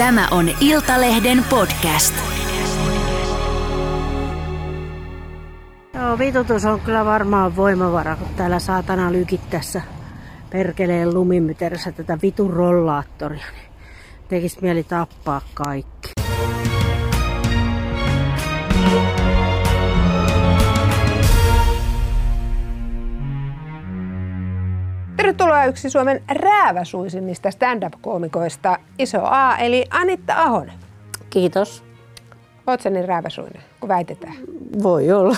Tämä on Iltalehden podcast. Joo, vitutus on kyllä varmaan voimavara, kun täällä saatana lykit tässä perkeleen lumimyterässä tätä vitun rollaattoria. Niin tekis mieli tappaa kaikki. Tervetuloa yksi Suomen rääväsuisimmista stand-up-koomikoista, Iso A, eli Anitta Ahonen. Kiitos. Oletko niin rääväsuinen, kun väitetään? Voi olla.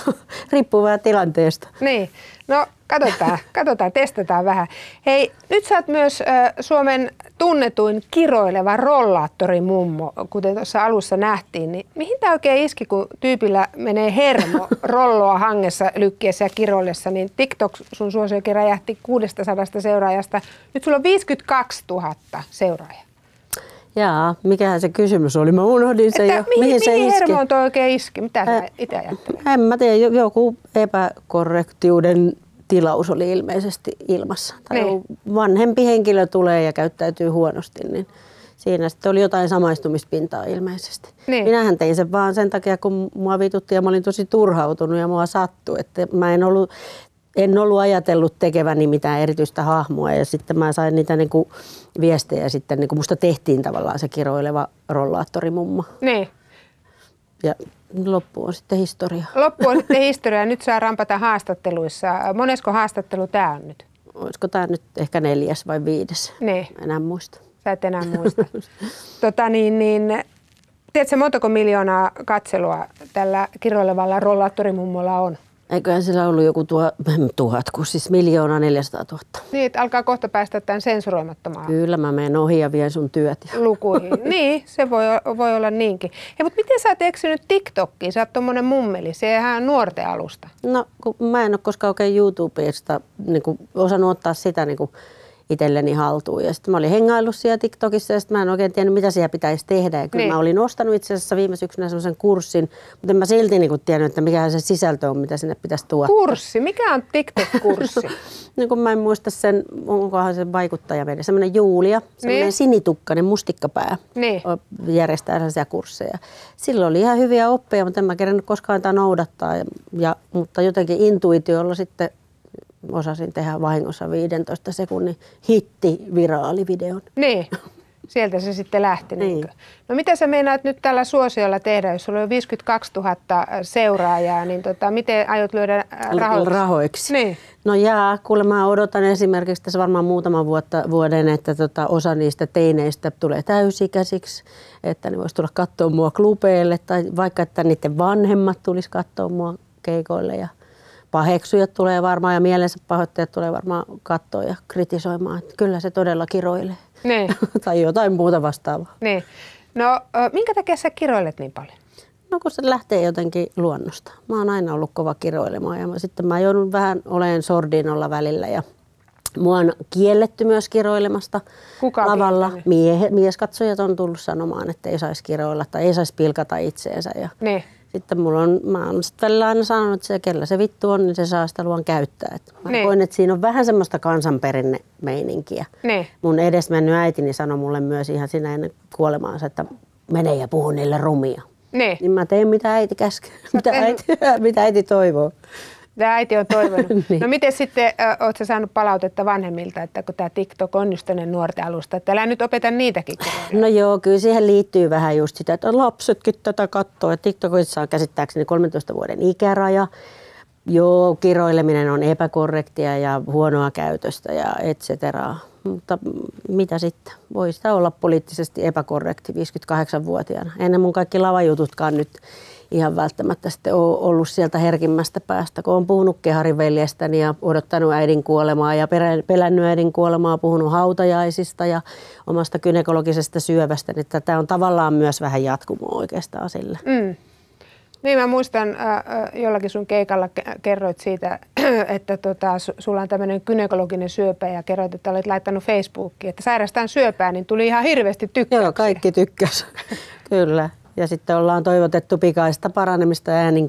Riippuu vähän tilanteesta. Niin, no katsotaan, katsotaan, testataan vähän. Hei, nyt sä oot myös äh, Suomen tunnetuin kiroileva rollaattorimummo, kuten tuossa alussa nähtiin. Niin mihin tämä oikein iski, kun tyypillä menee hermo rolloa hangessa, lykkiessä ja kiroillessa, niin TikTok sun suosiokin räjähti 600 seuraajasta. Nyt sulla on 52 000 seuraajaa. Jaa, mikähän se kysymys oli? Mä unohdin sen Että jo. mihin, se mihin iski? hermoon toi oikein iski? Mitä sä Ä- itse ajattelet? En mä tiedä, jo- joku epäkorrektiuden tilaus oli ilmeisesti ilmassa. Tai Niin. vanhempi henkilö tulee ja käyttäytyy huonosti, niin siinä sitten oli jotain samaistumispintaa ilmeisesti. Niin. Minähän tein sen vaan sen takia, kun mua vitutti ja mä olin tosi turhautunut ja mua sattui. Että mä en ollut, en ollut ajatellut tekeväni mitään erityistä hahmoa ja sitten mä sain niitä niinku viestejä sitten, niinku musta tehtiin tavallaan se kiroileva rollaattorimummo. Niin. Ja loppu on sitten historia. Loppu on sitten historia. Nyt saa rampata haastatteluissa. Monesko haastattelu tämä on nyt? Olisiko tämä nyt ehkä neljäs vai viides? Niin. Enää muista. Sä et enää muista. tota, niin, niin, tiedätkö montako miljoonaa katselua tällä kiroilevalla rollaattorimummolla on? Eiköhän sillä ollut joku tuo, tuhat, kun siis miljoona 400 000. Niin, että alkaa kohta päästä tämän sensuroimattomaan Kyllä mä menen ohi ja vien sun työt. Ja... lukuihin. niin, se voi, voi olla niinkin. Hei, mutta miten sä oot eksynyt TikTokkiin? Sä oot tommonen mummeli, sehän on nuorten alusta. No, kun mä en ole koskaan oikein YouTubesta niin osannut ottaa sitä niin kuin, itselleni haltuun. Ja sitten mä olin hengaillut siellä TikTokissa ja sitten mä en oikein tiennyt, mitä siellä pitäisi tehdä. Ja kyllä Niin. mä olin ostanut itse asiassa viime syksynä sellaisen kurssin, mutta en mä silti niin kuin, tiennyt, että mikä se sisältö on, mitä sinne pitäisi tuottaa. Kurssi, mikä on TikTok-kurssi? niin kun mä en muista sen, onkohan se vaikuttaja meidän, semmoinen Julia, semmoinen Niin. sinitukkainen mustikkapää Niin. järjestää sellaisia kursseja. Silloin oli ihan hyviä oppeja, mutta en mä kerännyt koskaan niitä noudattaa, ja, ja, mutta jotenkin intuitiolla sitten osasin tehdä vahingossa 15 sekunnin hitti viraalivideon. Niin, sieltä se sitten lähti. Niin. Niin. No mitä sä meinaat nyt tällä suosiolla tehdä, jos sulla on 52 000 seuraajaa, niin tota, miten aiot lyödä äh, rahoiksi? rahoiksi. Niin. No jaa, kuule mä odotan esimerkiksi tässä varmaan muutaman vuotta, vuoden, että tota, osa niistä teineistä tulee täysikäisiksi, että ne vois tulla katsoa mua klubeille tai vaikka, että niiden vanhemmat tulisi katsoa mua keikoille ja paheksujat tulee varmaan ja mielensä pahoittajat tulee varmaan katsoa ja kritisoimaan, että kyllä se todella kiroilee. Niin, tai jotain muuta vastaavaa. niin. No minkä takia sä kiroilet niin paljon? No kun se lähtee jotenkin luonnosta. Mä oon aina ollut kova kiroilemaan ja mä, sitten mä joudun vähän olemaan sordinolla välillä ja mua on kielletty myös kiroilemasta Kuka lavalla. Miehe, mieskatsojat on tullut sanomaan, että ei saisi kiroilla tai ei saisi pilkata itseensä. Ja Niin. Sitten mulla on, mä oon sitten välillä aina sanonut, että se, kellä se vittu on, niin se saa sitä luvan käyttää. Et mä Niin. koen, että siinä on vähän semmoista kansanperinnemeininkiä. Niin. Mun edesmennyt äitini sanoi mulle myös ihan siinä ennen kuolemaansa, että mene ja puhu niille rumia. Niin. Niin mä teen mitä äiti käskee, mitä äiti, mitä äiti toivoo. Tämä äiti on toivonut. Niin. No miten sitten, oletko saanut palautetta vanhemmilta, että kun tämä TikTok on just tänne nuorten alusta, että älä nyt opeta niitäkin. No joo, kyllä siihen liittyy vähän just sitä, että lapsetkin tätä katsoo. Ja TikTokissa on käsittääkseni 13 vuoden ikäraja. Joo, kiroileminen on epäkorrektia ja huonoa käytöstä ja et cetera. Mutta mitä sitten? Voi sitä olla poliittisesti epäkorrekti 58-vuotiaana. Ennen mun kaikki lavajututkaan nyt ihan välttämättä sitten ole ollut sieltä herkimmästä päästä, kun on puhunut kehariveljestäni ja odottanut äidin kuolemaa ja pelännyt äidin kuolemaa, puhunut hautajaisista ja omasta gynekologisesta syövästä, niin tämä on tavallaan myös vähän jatkumo oikeastaan sille. Mm. Niin mä muistan, äh, äh, jollakin sun keikalla ke- kerroit siitä, että tota, su- sulla on tämmöinen gynekologinen syöpä ja kerroit, että olet laittanut Facebookiin, että sairastan syöpää, niin tuli ihan hirveästi tykkäyksiä. Joo, kaikki tykkäs. Kyllä. Ja sitten ollaan toivotettu pikaista paranemista äänin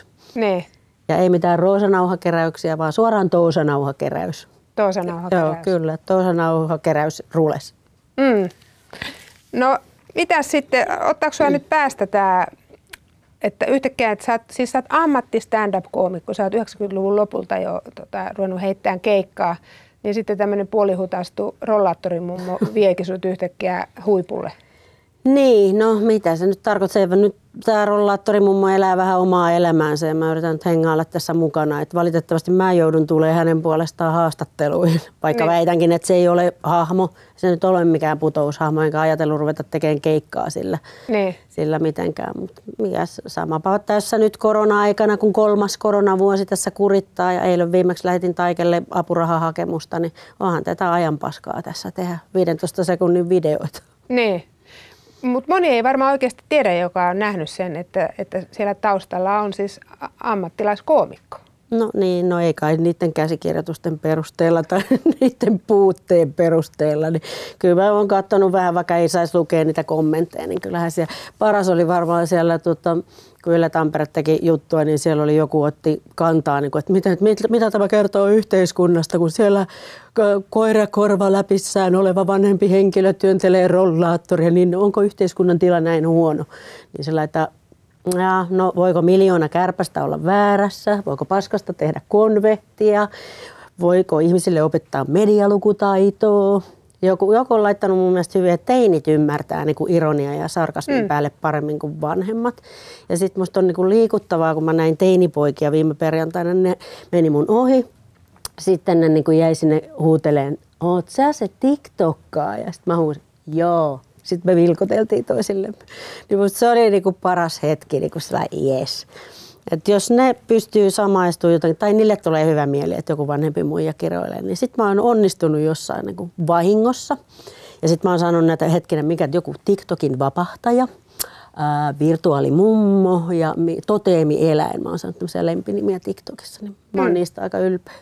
6-2. Niin, Ja ei mitään roosanauhakeräyksiä, vaan suoraan tousanauhakeräys. Toosanauha Joo, kyllä. Tousanauhakeräys rules. Mm. No mitä sitten, ottaako sinua nyt päästä tämä, että yhtäkkiä, että sä oot, siis sä oot ammatti stand-up-koomikko, sä oot 90-luvun lopulta jo tota, ruvennut heittämään keikkaa, niin sitten tämmöinen puolihutastu rollaattorimummo viekin sut yhtäkkiä huipulle. Niin, no mitä se nyt tarkoittaa? Nyt tämä rollaattori mummo elää vähän omaa elämäänsä ja mä yritän nyt hengailla tässä mukana. Et valitettavasti mä joudun tulee hänen puolestaan haastatteluihin, vaikka niin. väitänkin, että se ei ole hahmo. Se nyt ole mikään putoushahmo, enkä ajatellut ruveta tekemään keikkaa sillä, niin. sillä mitenkään. Mutta mikäs sama tässä nyt korona-aikana, kun kolmas koronavuosi tässä kurittaa ja eilen viimeksi lähetin Taikelle apurahahakemusta, niin onhan tätä ajanpaskaa tässä tehdä 15 sekunnin videoita. Niin. Mutta moni ei varmaan oikeasti tiedä, joka on nähnyt sen, että, että siellä taustalla on siis ammattilaiskoomikko. No niin, no ei kai niiden käsikirjoitusten perusteella tai niiden puutteen perusteella. Niin kyllä mä oon katsonut vähän, vaikka ei saisi lukea niitä kommentteja, niin kyllähän siellä paras oli varmaan siellä tota, kun Yle Tampere teki juttua, niin siellä oli joku otti kantaa, niin kuin, että mitä, mitä, mitä tämä kertoo yhteiskunnasta, kun siellä koira korva läpissään oleva vanhempi henkilö työntelee rollaattoria, niin onko yhteiskunnan tila näin huono? Niin se laittaa, ja, no voiko miljoona kärpästä olla väärässä, voiko paskasta tehdä konvehtia, voiko ihmisille opettaa medialukutaitoa, joku, joku on laittanut mun mielestä hyvin, että teinit ymmärtää niin kuin ironia ja sarkasmin mm. päälle paremmin kuin vanhemmat. Ja sitten musta on niin kuin liikuttavaa, kun mä näin teinipoikia viime perjantaina, ne meni mun ohi. Sitten ne niin kuin jäi sinne huuteleen, oot sä se TikTokkaa? Ja sitten mä huusin, joo. Sitten me vilkuteltiin toisille. Niin se oli niin kuin paras hetki, niin kuin sellainen yes. Et jos ne pystyy samaistumaan jotenkin, tai niille tulee hyvä mieli, että joku vanhempi muija kiroilee, niin sitten mä oon onnistunut jossain niin kuin vahingossa. Ja sitten mä oon saanut näitä hetkinen, mikä joku TikTokin vapahtaja, ää, virtuaalimummo ja toteemi-eläin. Mä oon saanut tämmöisiä lempinimiä TikTokissa, niin mä oon mm. niistä aika ylpeä.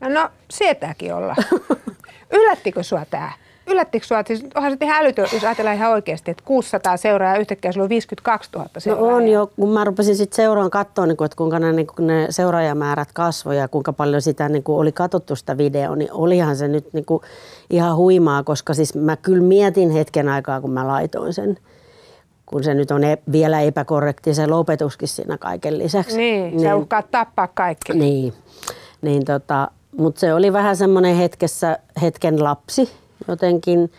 No sietääkin olla. Yllättikö sua tää? Yllättikö sinua, siis onhan se ihan älytön, jos ajatellaan ihan oikeasti, että 600 seuraajaa yhtäkkiä sulla on 52 000 seuraajaa. No on jo, kun mä rupesin sitten seuraan katsoa, niin kuin, että kuinka ne, niin kuin ne seuraajamäärät kasvoivat ja kuinka paljon sitä niin kuin oli katsottu sitä videoa, niin olihan se nyt niin kuin ihan huimaa, koska siis mä kyllä mietin hetken aikaa, kun mä laitoin sen kun se nyt on e- vielä epäkorrekti se lopetuskin siinä kaiken lisäksi. Niin, niin se uhkaa tappaa kaikki. Niin, niin tota, mutta se oli vähän semmoinen hetkessä, hetken lapsi, jotenkin,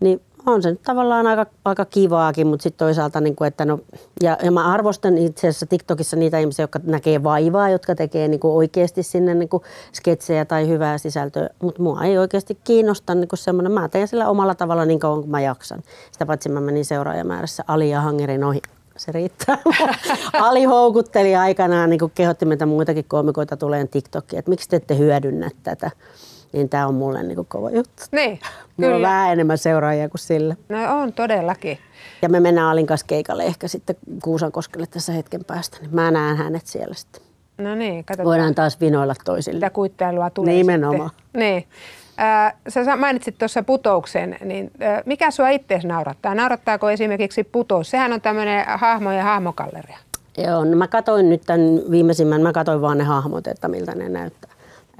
niin on se nyt tavallaan aika, aika kivaakin, mutta sitten toisaalta, niin kuin, että no, ja, ja mä arvostan itse asiassa TikTokissa niitä ihmisiä, jotka näkee vaivaa, jotka tekee niin kuin oikeasti sinne niin kuin sketsejä tai hyvää sisältöä, mutta mua ei oikeasti kiinnosta niin kuin semmoinen, mä teen sillä omalla tavalla niin kauan kuin mä jaksan. Sitä paitsi mä menin seuraajamäärässä Ali ja Hangerin ohi se riittää. Ali houkutteli aikanaan, niin kuin kehotti meitä muitakin koomikoita tulee TikTokiin, että miksi te ette hyödynnä tätä niin tämä on mulle niin kuin kova juttu. Niin, Mulla on vähän enemmän seuraajia kuin sillä. No on todellakin. Ja me mennään Alin kanssa keikalle ehkä sitten Kuusankoskelle tässä hetken päästä, niin mä näen hänet siellä sitten. No niin, katsotaan. Voidaan taas vinoilla toisille. Mitä kuittailua tulee Nimenomaan. Sitten. Niin. Äh, sä mainitsit tuossa putouksen, niin äh, mikä sua itse naurattaa? Naurattaako esimerkiksi putous? Sehän on tämmöinen hahmo- ja hahmokalleria. Joo, no mä katsoin nyt tämän viimeisimmän, mä katsoin vaan ne hahmot, että miltä ne näyttää.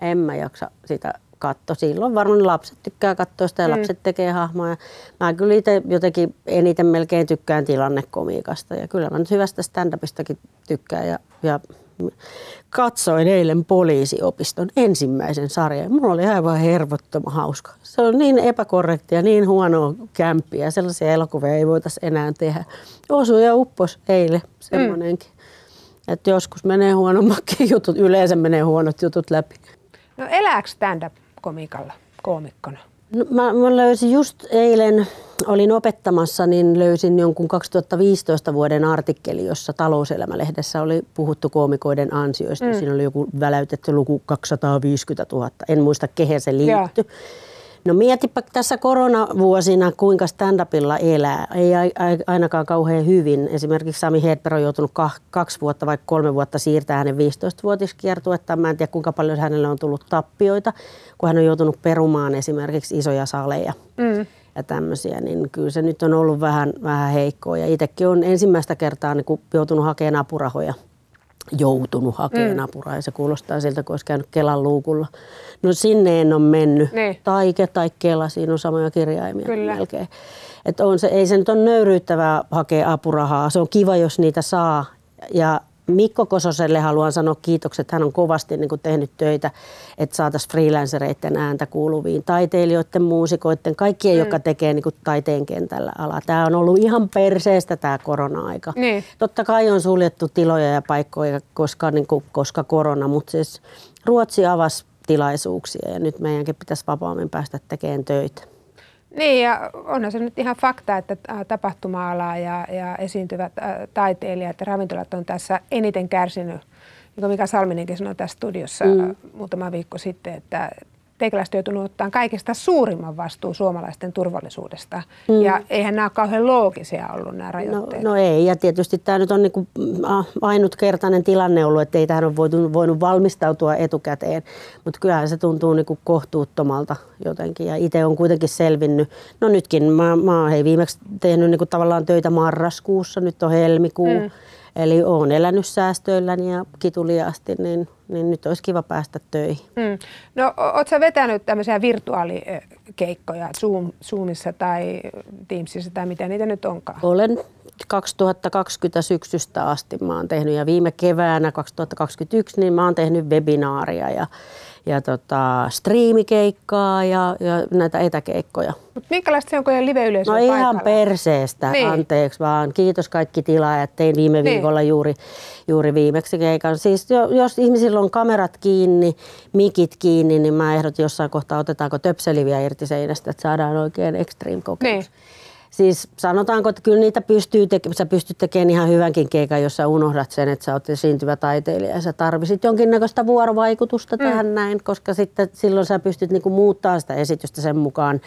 En mä jaksa sitä katto. Silloin varmaan lapset tykkää katsoa sitä ja mm. lapset tekee hahmoja. Mä kyllä itse jotenkin eniten melkein tykkään tilannekomiikasta ja kyllä mä nyt hyvästä stand-upistakin tykkään ja, ja katsoin eilen poliisiopiston ensimmäisen sarjan. Mulla oli aivan hervottoman hauska. Se on niin epäkorrektia, niin huonoa kämppiä. Sellaisia elokuvia ei voitaisiin enää tehdä. Osu ja uppos eilen semmoinenkin. Mm. Että joskus menee huonommakin jutut, yleensä menee huonot jutut läpi. No elääkö stand-up komiikalla, koomikkona? No, mä, mä löysin just eilen, olin opettamassa, niin löysin jonkun 2015 vuoden artikkeli, jossa talouselämälehdessä oli puhuttu koomikoiden ansioista. Mm. Siinä oli joku väläytetty luku 250 000. En muista, kehen se liittyi. No mietipä tässä koronavuosina, kuinka stand-upilla elää. Ei ainakaan kauhean hyvin. Esimerkiksi Sami Hedberg on joutunut kaksi vuotta vai kolme vuotta siirtää hänen 15-vuotiskiertuettaan. Mä en tiedä, kuinka paljon hänelle on tullut tappioita, kun hän on joutunut perumaan esimerkiksi isoja saleja. Mm ja tämmöisiä, niin kyllä se nyt on ollut vähän, vähän heikkoa. Ja itsekin on ensimmäistä kertaa niin joutunut hakemaan apurahoja joutunut hakemaan mm. apuraha ja se kuulostaa siltä, kun olisi käynyt Kelan luukulla. No sinne en ole mennyt. Niin. Taike tai Kela, siinä on samoja kirjaimia Kyllä. melkein. Et on se, ei se nyt ole nöyryyttävää hakea apurahaa. Se on kiva, jos niitä saa. Ja Mikko Kososelle haluan sanoa kiitokset. Hän on kovasti niin kuin tehnyt töitä, että saataisiin freelancereiden ääntä kuuluviin taiteilijoiden, muusikoiden, kaikkien, mm. jotka tekee niin kuin taiteen kentällä alaa. Tämä on ollut ihan perseestä tämä korona-aika. Niin. Totta kai on suljettu tiloja ja paikkoja, koska, niin kuin, koska korona, mutta siis Ruotsi avasi tilaisuuksia ja nyt meidänkin pitäisi vapaammin päästä tekemään töitä. Niin, ja onhan se nyt ihan fakta, että ä, tapahtuma-ala ja, ja esiintyvät ä, taiteilijat ja ravintolat on tässä eniten kärsinyt. Niin kuin Mika Salminenkin sanoi tässä studiossa mm. muutama viikko sitten, että teikäläiset joutunut ottaa kaikista suurimman vastuun suomalaisten turvallisuudesta. Mm. Ja eihän nämä ole kauhean loogisia ollut nämä No, rajoitteet. no ei, ja tietysti tämä nyt on niin kuin ainutkertainen tilanne ollut, että ei tähän ole voitu, voinut valmistautua etukäteen, mutta kyllähän se tuntuu niin kuin kohtuuttomalta jotenkin, ja itse on kuitenkin selvinnyt. No nytkin, mä, mä oon hei, viimeksi tehnyt niin kuin tavallaan töitä marraskuussa, nyt on helmikuu, mm. Eli oon elänyt säästöilläni ja kituliaasti, niin, niin nyt olisi kiva päästä töihin. Mm. No, ootko sä vetänyt tämmöisiä virtuaalikeikkoja Zoom, Zoomissa tai Teamsissa tai mitä niitä nyt onkaan? Olen 2020 syksystä asti mä oon tehnyt ja viime keväänä 2021 niin mä oon tehnyt webinaaria ja, ja tota, striimikeikkaa ja, ja näitä etäkeikkoja. Mut minkälaista se on, kun ei ole live-yleisöä No ihan paikalla? perseestä, Niin. niin. anteeksi vaan. Kiitos kaikki tilaajat. Tein viime Niin. viikolla juuri, juuri viimeksi keikan. Siis jo, jos ihmisillä on kamerat kiinni, mikit kiinni, niin mä ehdotin jossain kohtaa, otetaanko töpseliviä irti seinästä, että saadaan oikein extreme kokemus. Niin. Siis sanotaanko, että kyllä niitä pystyy teke- sä pystyt tekemään ihan hyvänkin keikan, jos sä unohdat sen, että sä oot esiintyvä taiteilija ja sä tarvisit jonkinnäköistä vuorovaikutusta mm. tähän näin, koska sitten silloin sä pystyt niinku muuttaa sitä esitystä sen mukaan,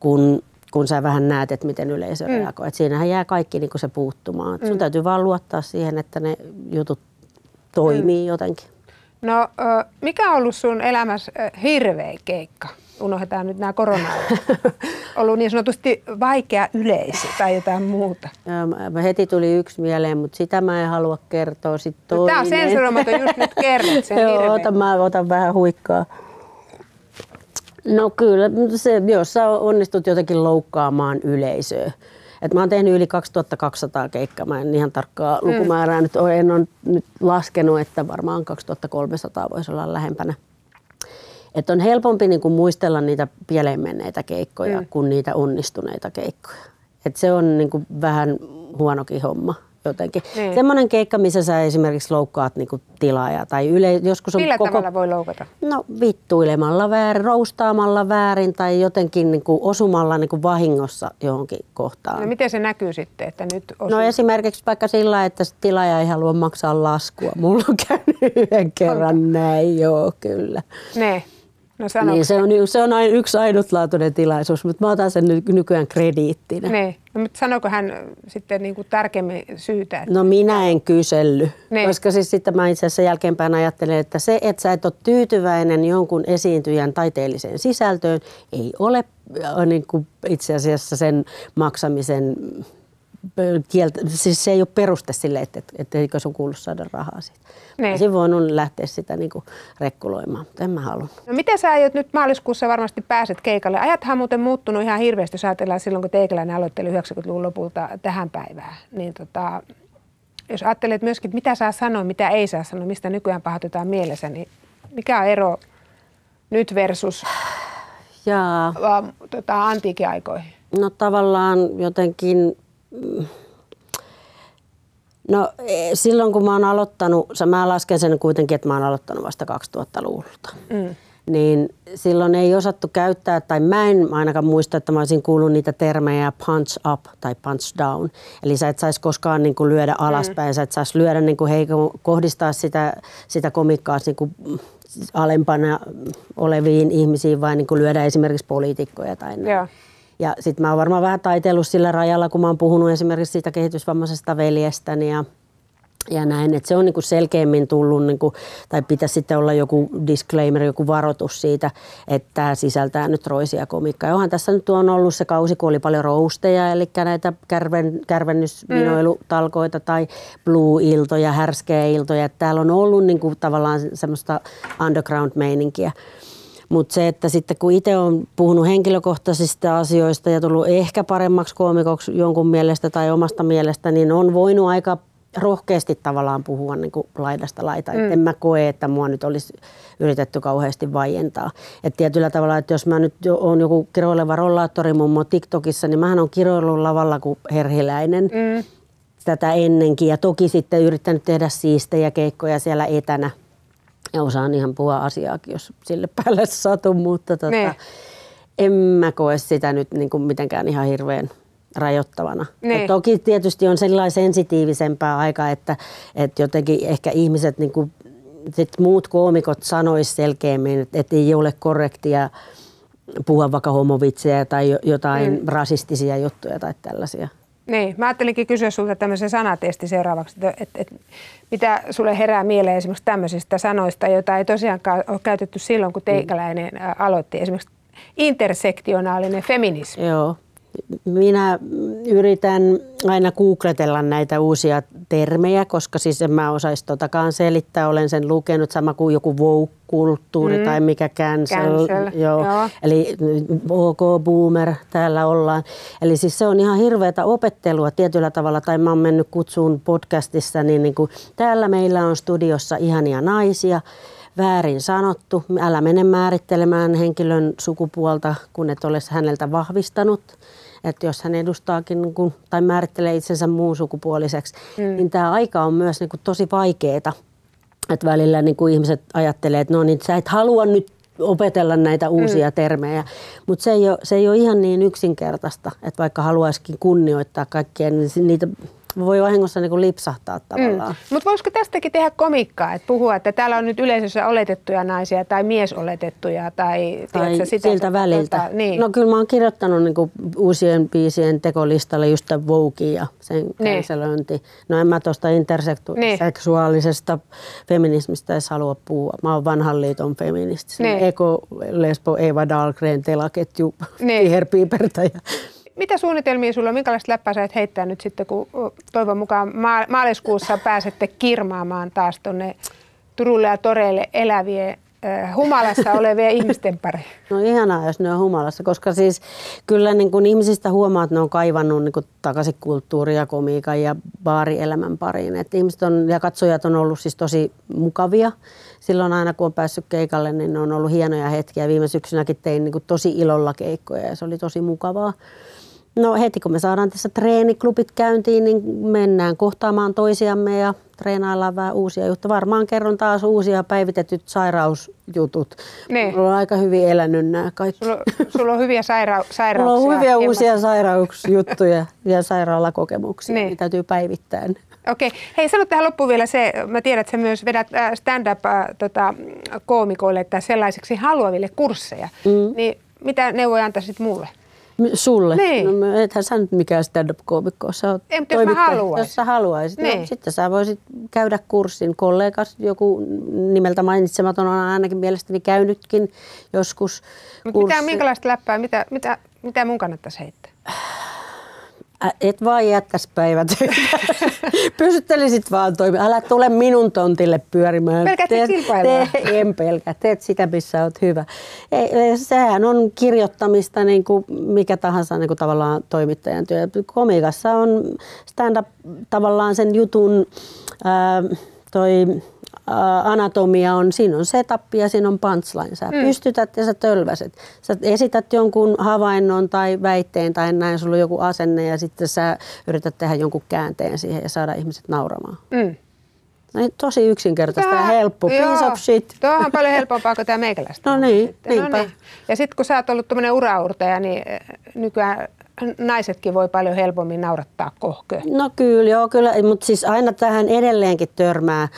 kun, kun sä vähän näet, että miten yleisö mm. reagoi. Et siinähän jää kaikki niinku se puuttumaan. Et sun täytyy vaan luottaa siihen, että ne jutut toimii mm. jotenkin. No, mikä on ollut sun elämässä hirveä keikka? Unohdetaan nyt nämä korona ollut niin sanotusti vaikea yleisö tai jotain muuta. Mä- heti tuli yksi mieleen, mutta sitä mä en halua kertoa. Sitten No, Tämä on sensuroimaton, just nyt kerrot sen Joo, otan, mä otan vähän huikkaa. No kyllä, se, jos sä onnistut jotenkin loukkaamaan yleisöä. Et mä oon tehnyt yli 2200 keikkaa, mä en ihan tarkkaa Mm. lukumäärää nyt ole, en ole nyt laskenut, että varmaan 2300 voisi olla lähempänä. Et on helpompi niinku muistella niitä pieleen menneitä keikkoja mm. kuin niitä onnistuneita keikkoja. Et se on niinku vähän huonokin homma jotenkin. Niin. Semmoinen keikka, missä sä esimerkiksi loukkaat niinku tilaajaa tai yle, joskus on Millä koko... tavalla voi loukata? No vittuilemalla väärin, roustaamalla väärin tai jotenkin niinku osumalla niinku vahingossa johonkin kohtaan. No, miten se näkyy sitten, että nyt osuu? No esimerkiksi vaikka sillä, että tilaaja ei halua maksaa laskua. Mulla on käynyt yhden kerran näin, joo kyllä. Ne. No. Niin, se on, se on aina yksi ainutlaatuinen tilaisuus, mutta mä otan sen ny- nykyään krediittinä. Ne. No, mutta sanoiko hän sitten niin kuin tarkemmin syytä? Että... No minä en kysellyt, Niin. koska siis sitten mä itse asiassa jälkeenpäin ajattelen, että se, että sä et ole tyytyväinen jonkun esiintyjän taiteelliseen sisältöön, ei ole niin kuin itse asiassa sen maksamisen kieltä, siis se ei ole peruste sille, että, että, että eikö sun kuulu saada rahaa siitä. Niin. Olisin voinut lähteä sitä niin kuin rekkuloimaan, mutta en mä halunnut. No miten sä aiot nyt maaliskuussa varmasti pääset keikalle? Ajathan on muuten muuttunut ihan hirveästi, jos ajatellaan silloin, kun teikäläinen aloitteli 90-luvun lopulta tähän päivään. Niin tota, jos ajattelet myöskin, että mitä saa sanoa, mitä ei saa sanoa, mistä nykyään pahoitetaan mielessä, niin mikä on ero nyt versus Ja äh, tota, antiikin aikoihin? No tavallaan jotenkin, no e, silloin kun mä oon aloittanut, mä lasken sen kuitenkin, että mä oon aloittanut vasta 2000-luvulta. Mm. Niin silloin ei osattu käyttää, tai mä en ainakaan muista, että mä olisin kuullut niitä termejä punch up tai punch down. Eli sä et saisi koskaan niin kuin lyödä alaspäin, mm. sä et saisi lyödä niin kuin heikko, kohdistaa sitä, sitä komikkaa niin kuin alempana oleviin ihmisiin, vai niin kuin lyödä esimerkiksi poliitikkoja tai näin. Joo. Ja sitten mä oon varmaan vähän taitellut sillä rajalla, kun mä oon puhunut esimerkiksi siitä kehitysvammaisesta veljestäni ja ja näin, että se on niin kuin selkeämmin tullut, niin kuin, tai pitäisi sitten olla joku disclaimer, joku varoitus siitä, että tämä sisältää nyt roisia komikkaa. Ja onhan tässä nyt on ollut se kausi, kun oli paljon rousteja, eli näitä kärven, kärvennysvinoilutalkoita mm. tai blue-iltoja, härskeä iltoja. Täällä on ollut niin kuin, tavallaan semmoista underground-meininkiä. Mutta se, että sitten kun itse on puhunut henkilökohtaisista asioista ja tullut ehkä paremmaksi koomikoksi jonkun mielestä tai omasta mielestä, niin on voinut aika rohkeasti tavallaan puhua niin kuin laidasta laita. Mm. En mä koe, että mua nyt olisi yritetty kauheasti vaientaa. Et tietyllä tavalla, että jos mä nyt on joku kiroileva rollaattori mummo TikTokissa, niin mähän on kiroillut lavalla kuin herhiläinen. Mm. Tätä ennenkin ja toki sitten yrittänyt tehdä siistejä keikkoja siellä etänä. Ja osaan ihan puhua asiaakin, jos sille päälle satu, mutta tota, niin. en mä koe sitä nyt niin kuin mitenkään ihan hirveän rajoittavana. Niin. toki tietysti on sellainen sensitiivisempää aika, että, että jotenkin ehkä ihmiset, niin kuin, sit muut koomikot sanois selkeämmin, että, että ei ole korrektia puhua vaikka homovitsejä tai jotain mm. rasistisia juttuja tai tällaisia. Niin, mä ajattelinkin kysyä sinulta tämmöisen sanatesti seuraavaksi, että, että, että mitä sulle herää mieleen esimerkiksi tämmöisistä sanoista, joita ei tosiaankaan ole käytetty silloin, kun teikäläinen aloitti, esimerkiksi intersektionaalinen feminismi. Joo, minä yritän aina googletella näitä uusia termejä, koska siis en mä osaisi totakaan selittää. Olen sen lukenut sama kuin joku woke-kulttuuri mm. tai mikä cancel. cancel. Joo. Joo. Eli OK boomer täällä ollaan. Eli siis se on ihan hirveätä opettelua tietyllä tavalla. Tai mä oon mennyt kutsuun podcastissa, niin, niin kuin, täällä meillä on studiossa ihania naisia väärin sanottu. Älä mene määrittelemään henkilön sukupuolta, kun et ole häneltä vahvistanut että jos hän edustaakin niin kuin, tai määrittelee itsensä muun sukupuoliseksi, mm. niin tämä aika on myös niin kuin, tosi vaikeaa. Että välillä niin kuin ihmiset ajattelee, että no niin, sä et halua nyt opetella näitä uusia mm. termejä. Mutta se, ei ole, se ei ole ihan niin yksinkertaista, että vaikka haluaisikin kunnioittaa kaikkia, niin niitä voi vahingossa niin kuin lipsahtaa tavallaan. Mm. Mutta voisiko tästäkin tehdä komikkaa, että puhua, että täällä on nyt yleisössä oletettuja naisia tai miesoletettuja tai, tai tiedätkö, sitä, siltä väliltä. Tota, niin. No kyllä mä oon kirjoittanut niin kuin uusien biisien tekolistalle just tämän Vogue ja sen niin. cancelöinti. No en mä tuosta interseksuaalisesta niin. feminismistä edes halua puhua. Mä oon vanhan liiton feministi. Niin. Eko, Lesbo, Eva Dahlgren, telaketju, niin. viherpiipertäjä mitä suunnitelmia sulla on? Minkälaista läppää sä et heittää nyt sitten, kun toivon mukaan maaliskuussa pääsette kirmaamaan taas tuonne Turulle ja Toreille elävien humalassa olevia ihmisten pari? No ihanaa, jos ne on humalassa, koska siis kyllä niin kuin ihmisistä huomaa, että ne on kaivannut niin kuin takaisin kulttuuria, komiikan ja baarielämän pariin. Et ihmiset on, ja katsojat on ollut siis tosi mukavia. Silloin aina kun on päässyt keikalle, niin ne on ollut hienoja hetkiä. Viime syksynäkin tein niin kuin tosi ilolla keikkoja ja se oli tosi mukavaa. No heti kun me saadaan tässä treeniklubit käyntiin, niin mennään kohtaamaan toisiamme ja treenaillaan vähän uusia juttuja. Varmaan kerron taas uusia päivitetyt sairausjutut. Ne. Mulla on aika hyvin elänyt nämä kaikki. Sulla, sulla on hyviä saira- sairauksia. Mulla on hyviä uusia sairausjuttuja ja sairaalakokemuksia, niin täytyy päivittää. Okei. Hei, sano tähän loppuun vielä se, mä tiedän, että sä myös vedät äh, stand-up-koomikoille äh, tota, sellaisiksi haluaville kursseja. Mm. Niin mitä neuvoja antaisit mulle? Sulle? Niin. No, ethän sä nyt mikään stand-up-koomikko. Sä Ei, mutta jos mä haluaisin. Jos sä haluaisit. No, niin. No, sitten sä voisit käydä kurssin. Kollegas, joku nimeltä mainitsematon on ainakin mielestäni käynytkin joskus mitä, minkälaista läppää, mitä, mitä, mitä mun kannattaisi heittää? Et vaan jättäisi päivät. Pysyttelisit vaan toimi. Älä tule minun tontille pyörimään. Pelkät kilpailua? Te, en pelkää. Teet sitä, missä olet hyvä. Ei, sehän on kirjoittamista niin kuin mikä tahansa niin kuin tavallaan toimittajan työ. Komikassa on stand-up tavallaan sen jutun... Ää, toi anatomia on, siinä on setup ja siinä on punchline. Sä mm. pystytät ja sä tölväset. Sä esität jonkun havainnon tai väitteen tai näin, sulla on joku asenne ja sitten sä yrität tehdä jonkun käänteen siihen ja saada ihmiset nauramaan. Mm. No, niin tosi yksinkertaista Tää, ja helppo. Piece of shit. Tuo on paljon helpompaa kuin tämä meikäläistä. No niin, No niin. Ja sitten kun sä oot ollut tuommoinen uraurteja, niin eh, nykyään naisetkin voi paljon helpommin naurattaa kohkö. No kyllä, joo, kyllä. Mutta siis aina tähän edelleenkin törmää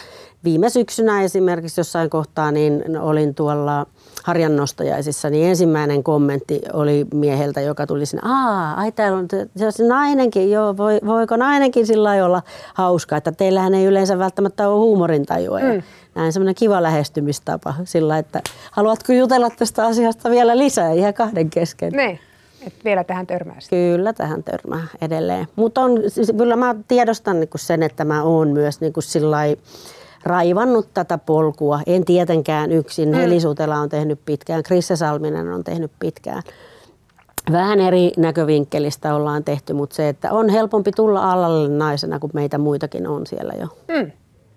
viime syksynä esimerkiksi jossain kohtaa niin olin tuolla harjannostajaisissa, niin ensimmäinen kommentti oli mieheltä, joka tuli sinne, aa, ai täällä on se, se nainenkin, joo, voi, voiko nainenkin sillä olla hauska, että teillähän ei yleensä välttämättä ole huumorintajua. Mm. Näin semmoinen kiva lähestymistapa sillä, että haluatko jutella tästä asiasta vielä lisää ihan kahden kesken. Niin. Et vielä tähän törmää Kyllä tähän törmää edelleen. Mutta siis, kyllä mä tiedostan niinku sen, että mä oon myös niinku sillai, raivannut tätä polkua. En tietenkään yksin. Mm. Heli Sutela on tehnyt pitkään, Krisse Salminen on tehnyt pitkään. Vähän eri näkövinkkelistä ollaan tehty, mutta se, että on helpompi tulla alalle naisena, kun meitä muitakin on siellä jo. Mm.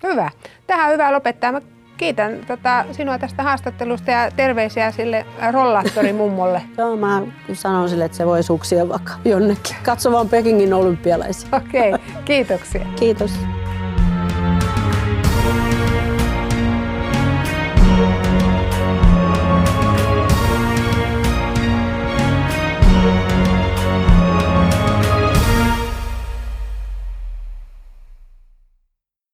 Hyvä. Tähän on hyvä lopettaa. Mä kiitän tota, sinua tästä haastattelusta ja terveisiä sille rollaattorimummolle. Joo, mä sanon sille, että se voi suksia vaikka jonnekin. Katso vaan Pekingin olympialaisia. Okei, okay, kiitoksia. Kiitos.